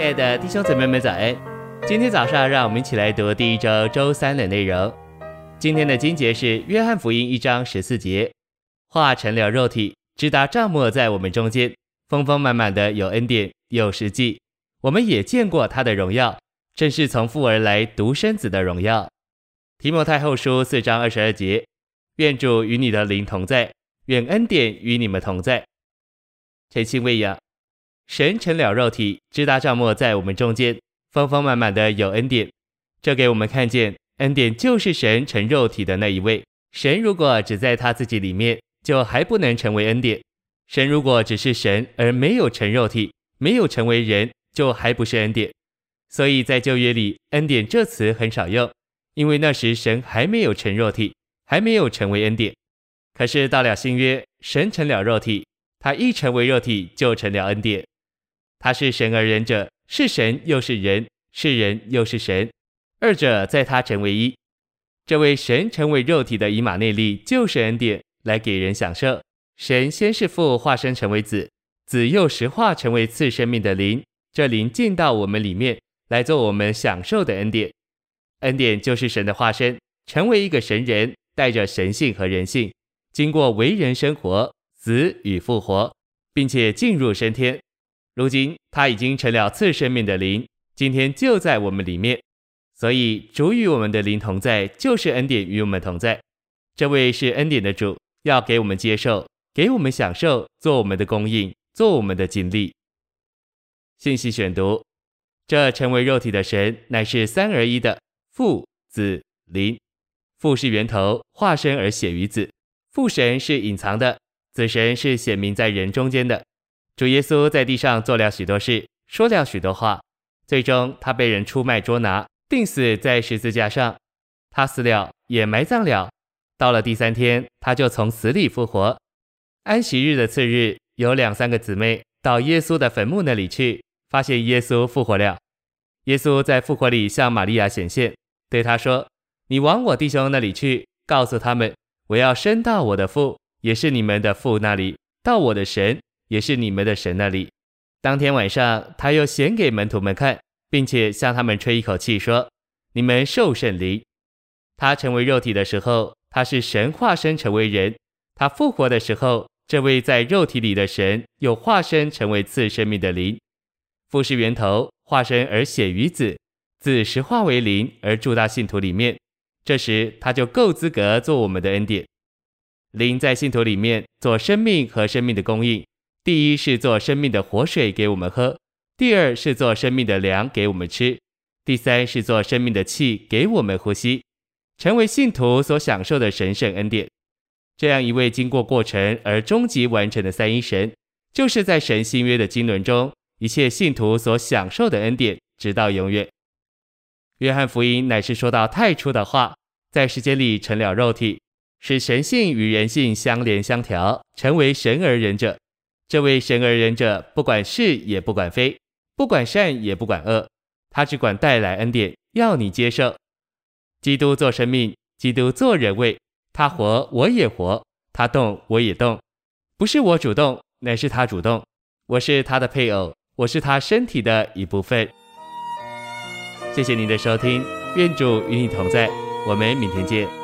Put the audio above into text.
亲爱的弟兄姊妹们，早安！今天早上，让我们一起来读第一周周三的内容。今天的经节是《约翰福音》一章十四节：“化成了肉体，直达帐幕在我们中间，丰丰满满的有恩典有实际。我们也见过他的荣耀，正是从父而来独生子的荣耀。”提摩太后书四章二十二节：“愿主与你的灵同在，愿恩典与你们同在。”晨星喂养。神成了肉体，直达帐幕在我们中间，丰丰满满的有恩典。这给我们看见，恩典就是神成肉体的那一位。神如果只在他自己里面，就还不能成为恩典；神如果只是神而没有成肉体，没有成为人，就还不是恩典。所以在旧约里，恩典这词很少用，因为那时神还没有成肉体，还没有成为恩典。可是到了新约，神成了肉体，他一成为肉体，就成了恩典。他是神而人者，是神又是人，是人又是神，二者在他成为一。这位神成为肉体的以马内利，就是恩典，来给人享受。神先是父化身成为子，子又石化成为赐生命的灵，这灵进到我们里面，来做我们享受的恩典。恩典就是神的化身，成为一个神人，带着神性和人性，经过为人生活，死与复活，并且进入升天。如今他已经成了次生命的灵，今天就在我们里面，所以主与我们的灵同在，就是恩典与我们同在。这位是恩典的主，要给我们接受，给我们享受，做我们的供应，做我们的经历。信息选读：这成为肉体的神，乃是三而一的父、子、灵。父是源头，化身而显于子；父神是隐藏的，子神是显明在人中间的。主耶稣在地上做了许多事，说了许多话，最终他被人出卖捉拿，钉死在十字架上。他死了，也埋葬了。到了第三天，他就从死里复活。安息日的次日，有两三个姊妹到耶稣的坟墓那里去，发现耶稣复活了。耶稣在复活里向玛利亚显现，对他说：“你往我弟兄那里去，告诉他们，我要升到我的父，也是你们的父那里，到我的神。”也是你们的神那里。当天晚上，他又显给门徒们看，并且向他们吹一口气，说：“你们受圣灵。”他成为肉体的时候，他是神化身成为人；他复活的时候，这位在肉体里的神又化身成为赐生命的灵。父是源头，化身而显于子；子实化为灵而住到信徒里面。这时，他就够资格做我们的恩典。灵在信徒里面做生命和生命的供应。第一是做生命的活水给我们喝，第二是做生命的粮给我们吃，第三是做生命的气给我们呼吸，成为信徒所享受的神圣恩典。这样一位经过过程而终极完成的三一神，就是在神新约的经纶中，一切信徒所享受的恩典，直到永远。约翰福音乃是说到太初的话，在时间里成了肉体，使神性与人性相连相调，成为神而人者。这位神而仁者，不管是也不管非，不管善也不管恶，他只管带来恩典，要你接受。基督做生命，基督做人位，他活我也活，他动我也动，不是我主动，乃是他主动。我是他的配偶，我是他身体的一部分。谢谢您的收听，愿主与你同在，我们明天见。